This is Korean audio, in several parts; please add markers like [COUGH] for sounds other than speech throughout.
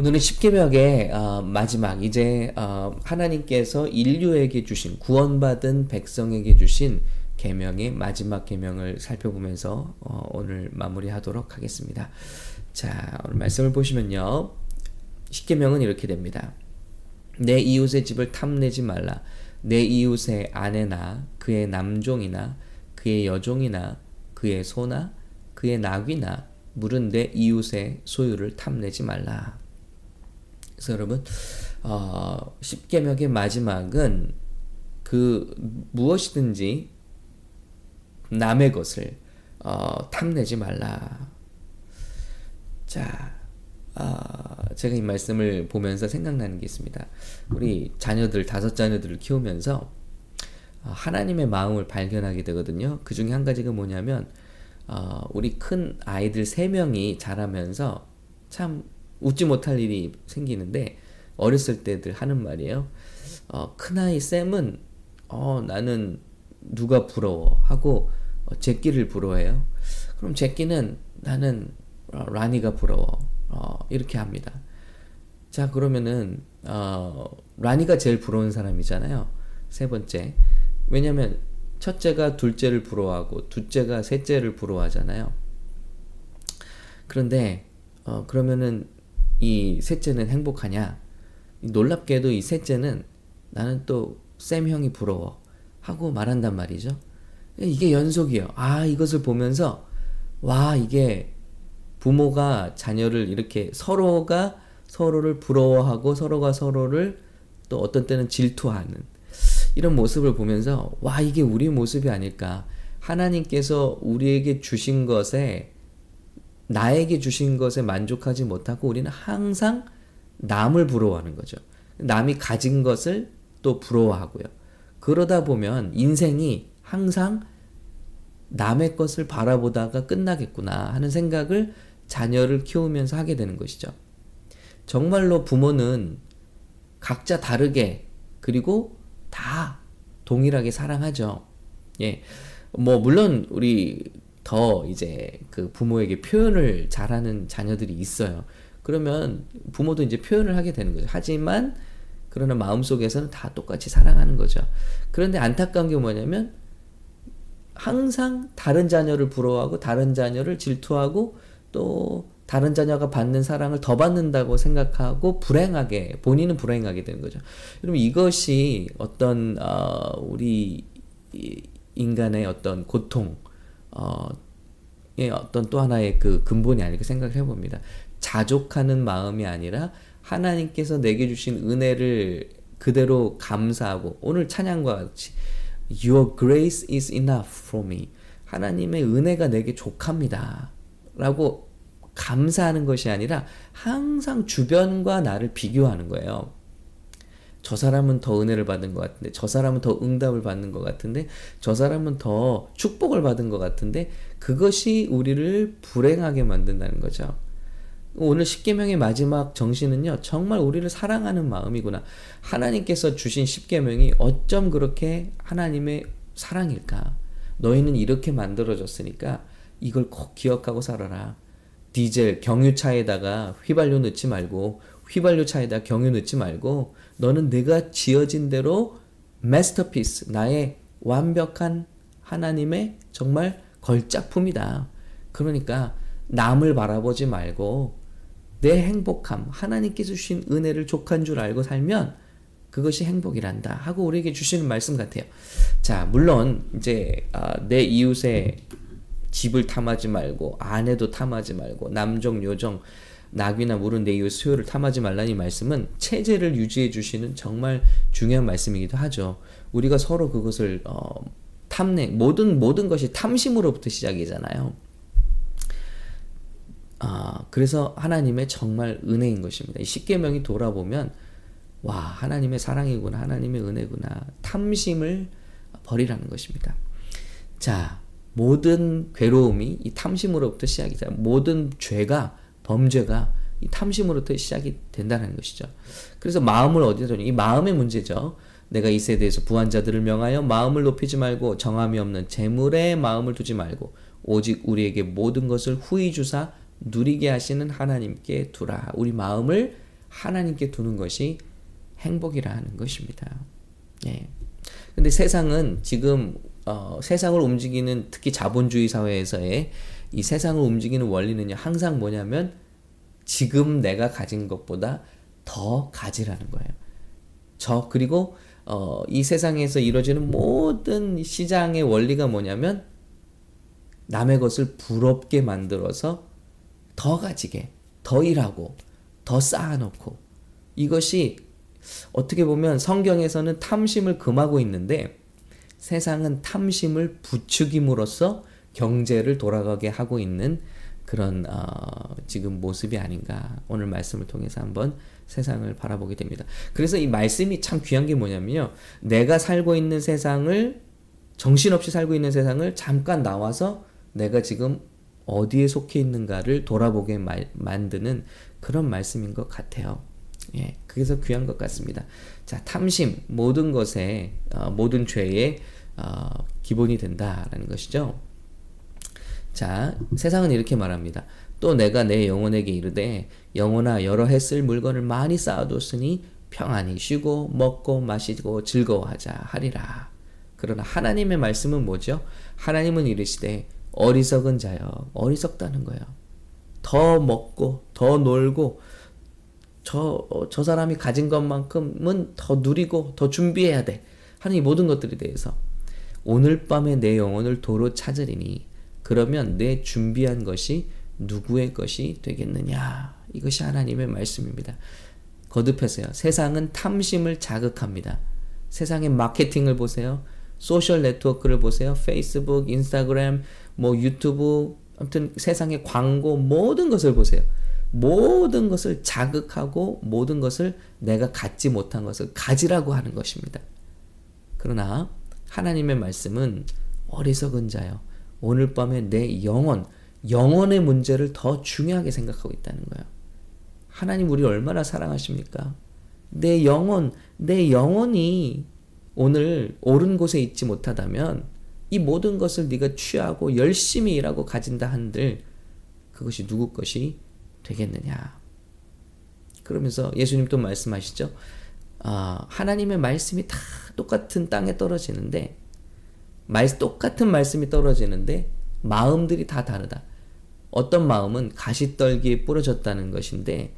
오늘은 십계명의 어, 마지막 이제 어, 하나님께서 인류에게 주신 구원받은 백성에게 주신 계명의 마지막 계명을 살펴보면서 어, 오늘 마무리하도록 하겠습니다. 자 오늘 말씀을 보시면요 십계명은 이렇게 됩니다. 내 이웃의 집을 탐내지 말라. 내 이웃의 아내나 그의 남종이나 그의 여종이나 그의 소나 그의 낙이나 물은 내 이웃의 소유를 탐내지 말라. 그래서 여러분 어, 십계명의 마지막은 그 무엇이든지 남의 것을 어, 탐내지 말라. 자, 어, 제가 이 말씀을 보면서 생각나는 게 있습니다. 우리 자녀들 다섯 자녀들을 키우면서 어, 하나님의 마음을 발견하게 되거든요. 그 중에 한 가지가 뭐냐면 어, 우리 큰 아이들 세 명이 자라면서 참 웃지 못할 일이 생기는데 어렸을 때들 하는 말이에요. 어, 큰아이 쌤은 어, 나는 누가 부러워 하고 어, 제끼를 부러워해요. 그럼 제끼는 나는 어, 라니가 부러워 어, 이렇게 합니다. 자 그러면은 어, 라니가 제일 부러운 사람이잖아요. 세 번째 왜냐면 첫째가 둘째를 부러워하고 둘째가 셋째를 부러워하잖아요. 그런데 어, 그러면은 이 셋째는 행복하냐? 놀랍게도 이 셋째는 나는 또 쌤 형이 부러워 하고 말한단 말이죠. 이게 연속이에요. 아 이것을 보면서 와 이게 부모가 자녀를 이렇게 서로가 서로를 부러워하고 서로가 서로를 또 어떤 때는 질투하는 이런 모습을 보면서 와 이게 우리 모습이 아닐까 하나님께서 우리에게 주신 것에 나에게 주신 것에 만족하지 못하고 우리는 항상 남을 부러워하는 거죠. 남이 가진 것을 또 부러워하고요. 그러다 보면 인생이 항상 남의 것을 바라보다가 끝나겠구나 하는 생각을 자녀를 키우면서 하게 되는 것이죠. 정말로 부모는 각자 다르게 그리고 다 동일하게 사랑하죠. 예. 뭐 물론 우리 더 이제 그 부모에게 표현을 잘하는 자녀들이 있어요. 그러면 부모도 이제 표현을 하게 되는 거죠. 하지만 그러나 마음속에서는 다 똑같이 사랑하는 거죠. 그런데 안타까운 게 뭐냐면 항상 다른 자녀를 부러워하고 다른 자녀를 질투하고 또 다른 자녀가 받는 사랑을 더 받는다고 생각하고 불행하게 본인은 불행하게 되는 거죠. 그러면 이것이 어떤 어, 우리 인간의 어떤 고통 어, 의 어떤 또 하나의 그 근본이 아닐까 생각을 해봅니다. 자족하는 마음이 아니라 하나님께서 내게 주신 은혜를 그대로 감사하고 오늘 찬양과 같이 Your grace is enough for me. 하나님의 은혜가 내게 족합니다. 라고 감사하는 것이 아니라 항상 주변과 나를 비교하는 거예요. 저 사람은 더 은혜를 받은 것 같은데, 저 사람은 더 응답을 받는 것 같은데, 저 사람은 더 축복을 받은 것 같은데, 그것이 우리를 불행하게 만든다는 거죠. 오늘 십계명의 마지막 정신은요, 정말 우리를 사랑하는 마음이구나. 하나님께서 주신 십계명이 어쩜 그렇게 하나님의 사랑일까? 너희는 이렇게 만들어졌으니까 이걸 꼭 기억하고 살아라. 디젤 경유차에다가 휘발유 넣지 말고 휘발유 차에다 경유 넣지 말고 너는 내가 지어진 대로 마스터피스 나의 완벽한 하나님의 정말 걸작품이다. 그러니까 남을 바라보지 말고 내 행복함 하나님께서 주신 은혜를 족한 줄 알고 살면 그것이 행복이란다 하고 우리에게 주시는 말씀 같아요. 자 물론 이제 아, 내 이웃의 집을 탐하지 말고 아내도 탐하지 말고 남종 요종 낙이나 물은 내 이웃 수요를 탐하지 말라는 말씀은 체제를 유지해 주시는 정말 중요한 말씀이기도 하죠. 우리가 서로 그것을 어, 탐내 모든 모든 것이 탐심으로부터 시작이잖아요. 아 그래서 하나님의 정말 은혜인 것입니다. 이 십계명이 돌아보면 와 하나님의 사랑이구나 하나님의 은혜구나 탐심을 버리라는 것입니다. 자 모든 괴로움이 이 탐심으로부터 시작이다. 모든 죄가 범죄가 이 탐심으로부터 시작이 된다는 것이죠. 그래서 마음을 어디다? 이 마음의 문제죠. 내가 이 세대에서 부한자들을 명하여 마음을 높이지 말고 정함이 없는 재물에 마음을 두지 말고 오직 우리에게 모든 것을 후히 주사 누리게 하시는 하나님께 두라. 우리 마음을 하나님께 두는 것이 행복이라 하는 것입니다. 예. 근데 세상은 지금 어, 세상을 움직이는 특히 자본주의 사회에서의 이 세상을 움직이는 원리는요 항상 뭐냐면 지금 내가 가진 것보다 더 가지라는 거예요. 저 그리고 어, 이 세상에서 이루어지는 모든 시장의 원리가 뭐냐면 남의 것을 부럽게 만들어서 더 가지게, 더 일하고, 더 쌓아놓고 이것이 어떻게 보면 성경에서는 탐심을 금하고 있는데 세상은 탐심을 부추김으로써 경제를 돌아가게 하고 있는 그런 어, 지금 모습이 아닌가 오늘 말씀을 통해서 한번 세상을 바라보게 됩니다. 그래서 이 말씀이 참 귀한 게 뭐냐면요. 내가 살고 있는 세상을 정신없이 살고 있는 세상을 잠깐 나와서 내가 지금 어디에 속해 있는가를 돌아보게 말, 만드는 그런 말씀인 것 같아요. 예, 그래서 귀한 것 같습니다. 자, 탐심 모든 것에 어, 모든 죄의 어, 기본이 된다라는 것이죠. 자, 세상은 이렇게 말합니다. 또 내가 내 영혼에게 이르되 영혼아 여러 해 쓸 물건을 많이 쌓아뒀으니 평안히 쉬고 먹고 마시고 즐거워하자 하리라. 그러나 하나님의 말씀은 뭐죠? 하나님은 이르시되 어리석은 자여 어리석다는 거예요. 더 먹고 더 놀고 저, 어, 저 사람이 가진 것만큼은 더 누리고 더 준비해야 돼. 하는 이 모든 것들에 대해서 오늘 밤에 내 영혼을 도로 찾으리니 그러면 내 준비한 것이 누구의 것이 되겠느냐. 이것이 하나님의 말씀입니다. 거듭해서요. 세상은 탐심을 자극합니다. 세상의 마케팅을 보세요. 소셜 네트워크를 보세요. 페이스북, 인스타그램, 뭐 유튜브, 아무튼 세상의 광고 모든 것을 보세요. 모든 것을 자극하고 모든 것을 내가 갖지 못한 것을 가지라고 하는 것입니다. 그러나 하나님의 말씀은 어리석은 자요. 오늘 밤에 내 영혼, 영혼의 문제를 더 중요하게 생각하고 있다는 거예요. 하나님 우리 얼마나 사랑하십니까? 내 영혼, 내 영혼이 오늘 옳은 곳에 있지 못하다면 이 모든 것을 네가 취하고 열심히 일하고 가진다 한들 그것이 누구 것이 되겠느냐. 그러면서 예수님 또 말씀하시죠. 아, 하나님의 말씀이 다 똑같은 땅에 떨어지는데 말, 똑같은 말씀이 떨어지는데 마음들이 다 다르다. 어떤 마음은 가시떨기에 부러졌다는 것인데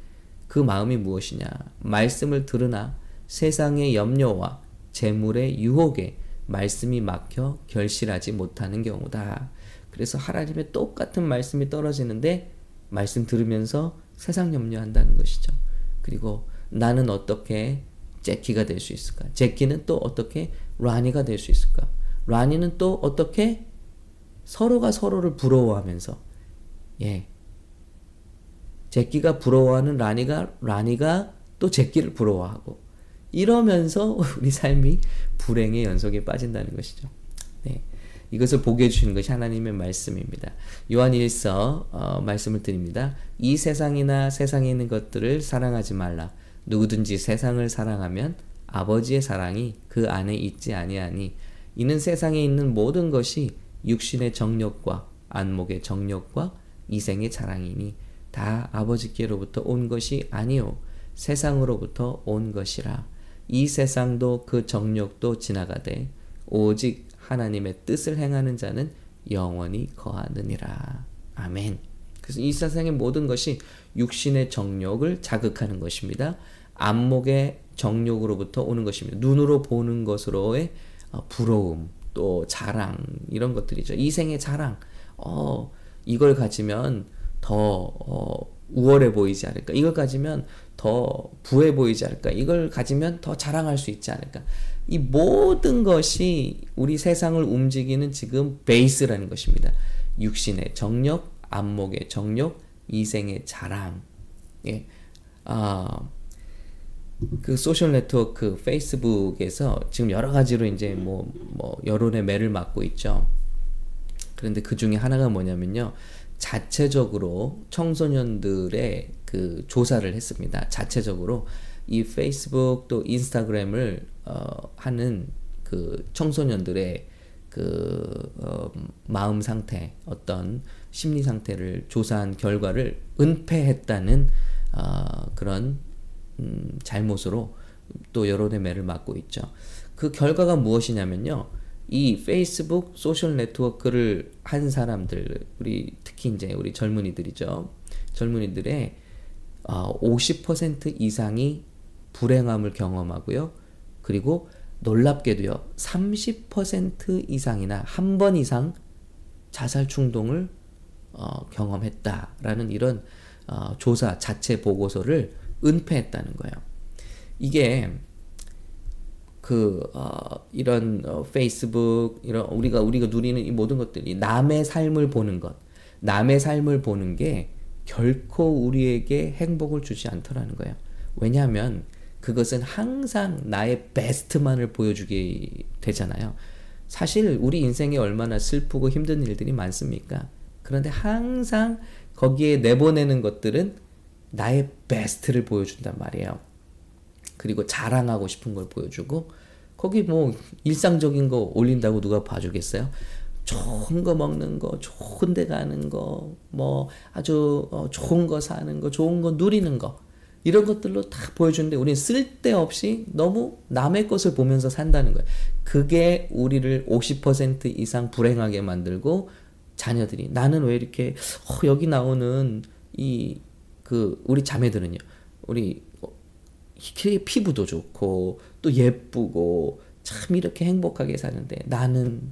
그 마음이 무엇이냐? 말씀을 들으나 세상의 염려와 재물의 유혹에 말씀이 막혀 결실하지 못하는 경우다. 그래서 하나님의 똑같은 말씀이 떨어지는데 말씀 들으면서 세상 염려한다는 것이죠. 그리고 나는 어떻게 제키가 될 수 있을까? 제키는 또 어떻게 라니가 될 수 있을까? 라니는 또 어떻게 서로가 서로를 부러워하면서 예. 제키가 부러워하는 라니가 라니가 또 제키를 부러워하고 이러면서 [LAUGHS] 우리 삶이 불행의 연속에 빠진다는 것이죠. 네. 이것을 보게 해주시는 것이 하나님의 말씀입니다. 요한일서 어, 말씀을 드립니다. 이 세상이나 세상에 있는 것들을 사랑하지 말라. 누구든지 세상을 사랑하면 아버지의 사랑이 그 안에 있지 아니하니 이는 세상에 있는 모든 것이 육신의 정욕과 안목의 정욕과 이생의 자랑이니 다 아버지께로부터 온 것이 아니요 세상으로부터 온 것이라 이 세상도 그 정욕도 지나가되 오직 하나님의 뜻을 행하는 자는 영원히 거하느니라. 아멘. 그래서 이 세상의 모든 것이 육신의 정욕을 자극하는 것입니다. 안목의 정욕으로부터 오는 것입니다. 눈으로 보는 것으로의 어, 부러움, 또 자랑 이런 것들이죠. 이생의 자랑. 어, 이걸 가지면 더 어, 우월해 보이지 않을까? 이걸 가지면 더 부해 보이지 않을까? 이걸 가지면 더 자랑할 수 있지 않을까? 이 모든 것이 우리 세상을 움직이는 지금 베이스라는 것입니다. 육신의 정욕, 안목의 정욕, 이생의 자랑. 예. 아, 그 소셜 네트워크 페이스북에서 지금 여러 가지로 이제 뭐, 뭐 여론의 매를 맞고 있죠. 그런데 그 중에 하나가 뭐냐면요. 자체적으로 청소년들의 그 조사를 했습니다. 자체적으로 이 페이스북 또 인스타그램을 어, 하는 그 청소년들의 그 어, 마음 상태, 어떤 심리 상태를 조사한 결과를 은폐했다는 어, 그런 음, 잘못으로 또 여론의 매를 맞고 있죠. 그 결과가 무엇이냐면요. 이 페이스북 소셜 네트워크를 한 사람들, 우리 특히 이제 우리 젊은이들이죠. 젊은이들의 어, 50% 이상이 불행함을 경험하고요. 그리고 놀랍게도요. 30% 이상이나 한 번 이상 자살 충동을 어, 경험했다라는 이런 어, 조사 자체 보고서를 은폐했다는 거예요. 이게 그 어, 이런 어, 페이스북 이런 우리가 우리가 누리는 이 모든 것들이 남의 삶을 보는 것, 남의 삶을 보는 게 결코 우리에게 행복을 주지 않더라는 거예요. 왜냐하면 그것은 항상 나의 베스트만을 보여주게 되잖아요. 사실 우리 인생에 얼마나 슬프고 힘든 일들이 많습니까? 그런데 항상 거기에 내보내는 것들은 나의 베스트를 보여준단 말이에요. 그리고 자랑하고 싶은 걸 보여주고 거기 뭐 일상적인 거 올린다고 누가 봐주겠어요? 좋은 거 먹는 거, 좋은 데 가는 거, 뭐 아주 어, 좋은 거 사는 거, 좋은 거 누리는 거 이런 것들로 다 보여주는데 우리는 쓸데없이 너무 남의 것을 보면서 산다는 거예요. 그게 우리를 50% 이상 불행하게 만들고 자녀들이 나는 왜 이렇게 어, 여기 나오는 이 그 우리 자매들은요. 우리 피부도 좋고 또 예쁘고 참 이렇게 행복하게 사는데 나는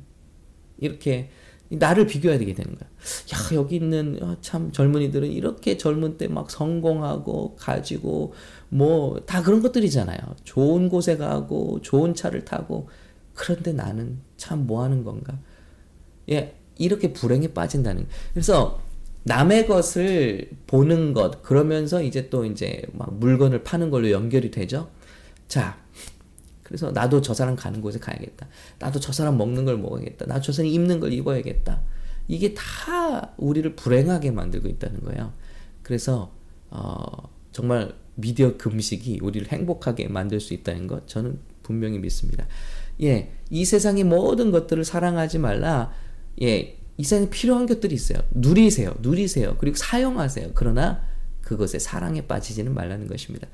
이렇게 나를 비교해야 되게 되는 거야. 야, 여기 있는 어, 참 젊은이들은 이렇게 젊은 때 막 성공하고 가지고 뭐 다 그런 것들이잖아요. 좋은 곳에 가고 좋은 차를 타고 그런데 나는 참 뭐 하는 건가? 예, 이렇게 불행에 빠진다는. 그래서 남의 것을 보는 것 그러면서 이제 또 이제 막 물건을 파는 걸로 연결이 되죠. 자, 그래서 나도 저 사람 가는 곳에 가야겠다. 나도 저 사람 먹는 걸 먹어야겠다. 나도 저 사람 입는 걸 입어야겠다. 이게 다 우리를 불행하게 만들고 있다는 거예요. 그래서 어, 정말 미디어 금식이 우리를 행복하게 만들 수 있다는 것 저는 분명히 믿습니다. 예, 이 세상의 모든 것들을 사랑하지 말라. 예, 이 세상에 필요한 것들이 있어요. 누리세요. 누리세요. 그리고 사용하세요. 그러나 그것에 사랑에 빠지지는 말라는 것입니다.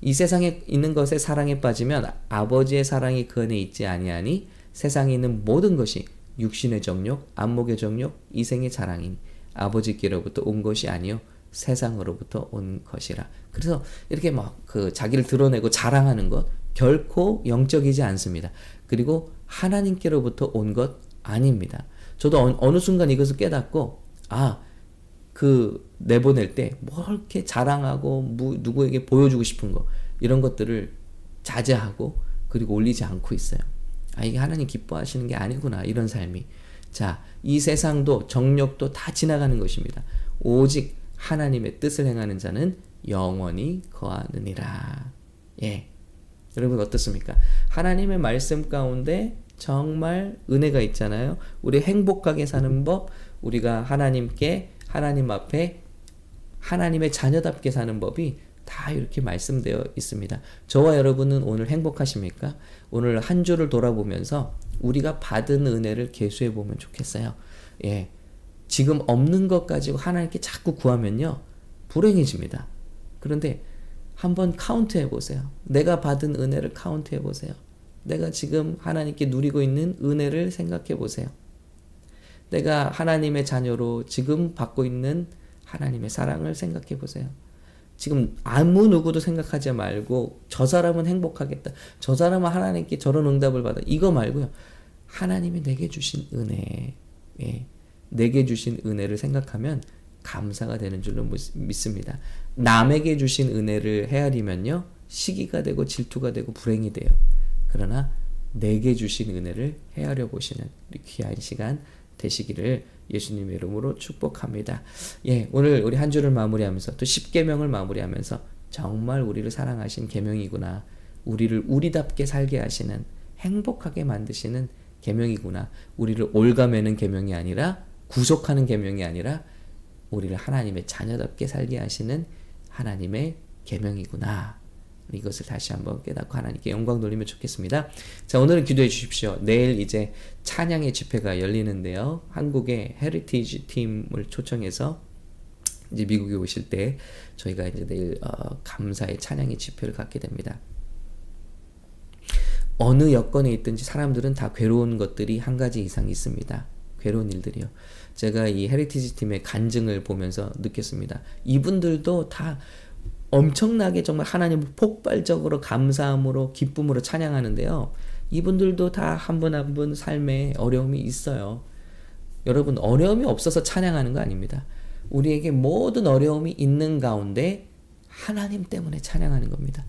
이 세상에 있는 것에 사랑에 빠지면 아버지의 사랑이 그 안에 있지 아니하니 세상에 있는 모든 것이 육신의 정욕, 안목의 정욕, 이생의 자랑이니 아버지께로부터 온 것이 아니요 세상으로부터 온 것이라. 그래서 이렇게 막 그 자기를 드러내고 자랑하는 것 결코 영적이지 않습니다. 그리고 하나님께로부터 온 것 아닙니다. 저도 어 느 순간 이것을 깨닫고 아, 그 내보낼 때뭐 이렇게 자랑하고 뭐 누구에게 보여주고 싶은 거 이런 것들을 자제하고 그리고 올리지 않고 있어요. 아 이게 하나님 기뻐하시는 게 아니구나 이런 삶이. 자, 이 세상도 정력도 다 지나가는 것입니다. 오직 하나님의 뜻을 행하는 자는 영원히 거하느니라. 예. 여러분 어떻습니까? 하나님의 말씀 가운데 정말 은혜가 있잖아요. 우리 행복하게 사는 법, 우리가 하나님께 하나님 앞에 하나님의 자녀답게 사는 법이 다 이렇게 말씀되어 있습니다. 저와 여러분은 오늘 행복하십니까? 오늘 한 주를 돌아보면서 우리가 받은 은혜를 계수해 보면 좋겠어요. 예. 지금 없는 것 가지고 하나님께 자꾸 구하면요. 불행해집니다. 그런데 한번 카운트 해 보세요. 내가 받은 은혜를 카운트 해 보세요. 내가 지금 하나님께 누리고 있는 은혜를 생각해 보세요. 내가 하나님의 자녀로 지금 받고 있는 하나님의 사랑을 생각해 보세요. 지금 아무 누구도 생각하지 말고 저 사람은 행복하겠다. 저 사람은 하나님께 저런 응답을 받아. 이거 말고요. 하나님이 내게 주신 은혜, 예, 내게 주신 은혜를 생각하면 감사가 되는 줄로 믿습니다. 남에게 주신 은혜를 헤아리면요. 시기가 되고 질투가 되고 불행이 돼요. 그러나 내게 주신 은혜를 헤아려 보시는 귀한 시간 되시기를 예수님의 이름으로 축복합니다. 예, 오늘 우리 한 주를 마무리하면서 또 10계명을 마무리하면서 정말 우리를 사랑하신 계명이구나. 우리를 우리답게 살게 하시는 행복하게 만드시는 계명이구나. 우리를 옭아매는 계명이 아니라 구속하는 계명이 아니라 우리를 하나님의 자녀답게 살게 하시는 하나님의 계명이구나. 이것을 다시 한번 깨닫고 하나님께 영광 돌리면 좋겠습니다. 자, 오늘은 기도해 주십시오. 내일 이제 찬양의 집회가 열리는데요. 한국의 헤리티지 팀을 초청해서 이제 미국에 오실 때 저희가 이제 내일 어, 감사의 찬양의 집회를 갖게 됩니다. 어느 여건에 있든지 사람들은 다 괴로운 것들이 한 가지 이상 있습니다. 괴로운 일들이요. 제가 이 헤리티지 팀의 간증을 보면서 느꼈습니다. 이분들도 다 엄청나게 정말 하나님을 폭발적으로 감사함으로 기쁨으로 찬양하는데요. 이분들도 다 한 분 한 분 삶에 어려움이 있어요. 여러분 어려움이 없어서 찬양하는 거 아닙니다. 우리에게 모든 어려움이 있는 가운데 하나님 때문에 찬양하는 겁니다.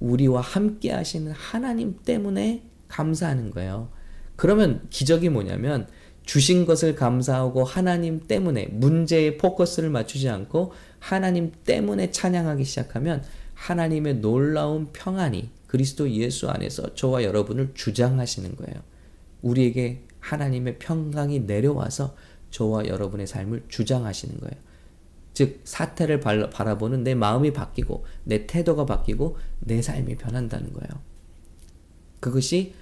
우리와 함께 하시는 하나님 때문에 감사하는 거예요. 그러면 기적이 뭐냐면 주신 것을 감사하고 하나님 때문에 문제에 포커스를 맞추지 않고 하나님 때문에 찬양하기 시작하면 하나님의 놀라운 평안이 그리스도 예수 안에서 저와 여러분을 주장하시는 거예요. 우리에게 하나님의 평강이 내려와서 저와 여러분의 삶을 주장하시는 거예요. 즉 사태를 바라보는 내 마음이 바뀌고 내 태도가 바뀌고 내 삶이 변한다는 거예요. 그것이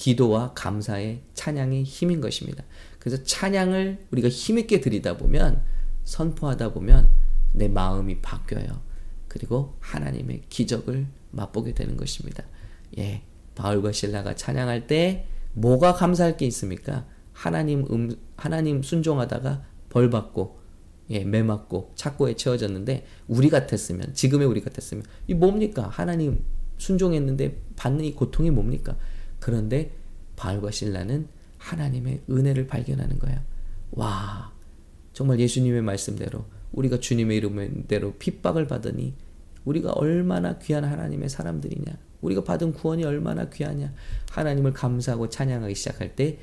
기도와 감사의 찬양의 힘인 것입니다. 그래서 찬양을 우리가 힘있게 드리다 보면 선포하다 보면 내 마음이 바뀌어요. 그리고 하나님의 기적을 맛보게 되는 것입니다. 예. 바울과 신라가 찬양할 때 뭐가 감사할 게 있습니까? 하나님 음, 하나님 순종하다가 벌 받고 예, 매 맞고 착고에 채워졌는데 우리 같았으면 지금의 우리 같았으면 이 뭡니까? 하나님 순종했는데 받는 이 고통이 뭡니까? 그런데 바울과 신라는 하나님의 은혜를 발견하는 거예요. 와, 정말 예수님의 말씀대로 우리가 주님의 이름대로 핍박을 받으니 우리가 얼마나 귀한 하나님의 사람들이냐. 우리가 받은 구원이 얼마나 귀하냐. 하나님을 감사하고 찬양하기 시작할 때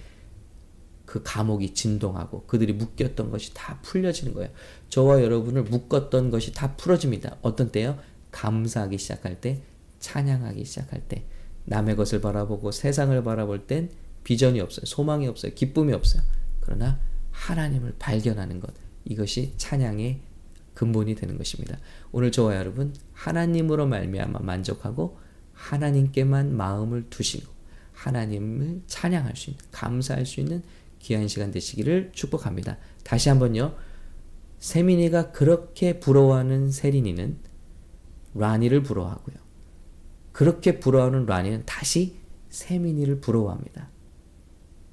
그 감옥이 진동하고 그들이 묶였던 것이 다 풀려지는 거예요. 저와 여러분을 묶었던 것이 다 풀어집니다. 어떤 때요? 감사하기 시작할 때, 찬양하기 시작할 때, 남의 것을 바라보고 세상을 바라볼 땐 비전이 없어요. 소망이 없어요. 기쁨이 없어요. 그러나 하나님을 발견하는 것. 이것이 찬양의 근본이 되는 것입니다. 오늘 저와 여러분 하나님으로 말미암아 만족하고 하나님께만 마음을 두시고 하나님을 찬양할 수 있는 감사할 수 있는 귀한 시간 되시기를 축복합니다. 다시 한번요. 세민이가 그렇게 부러워하는 세린이는 라니를 부러워하고요. 그렇게 부러워하는 라니는 다시 세민이를 부러워합니다.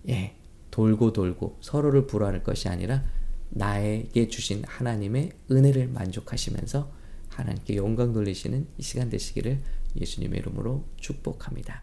예, 돌고 돌고 서로를 부러워할 것이 아니라 나에게 주신 하나님의 은혜를 만족하시면서 하나님께 영광 돌리시는 이 시간 되시기를 예수님의 이름으로 축복합니다.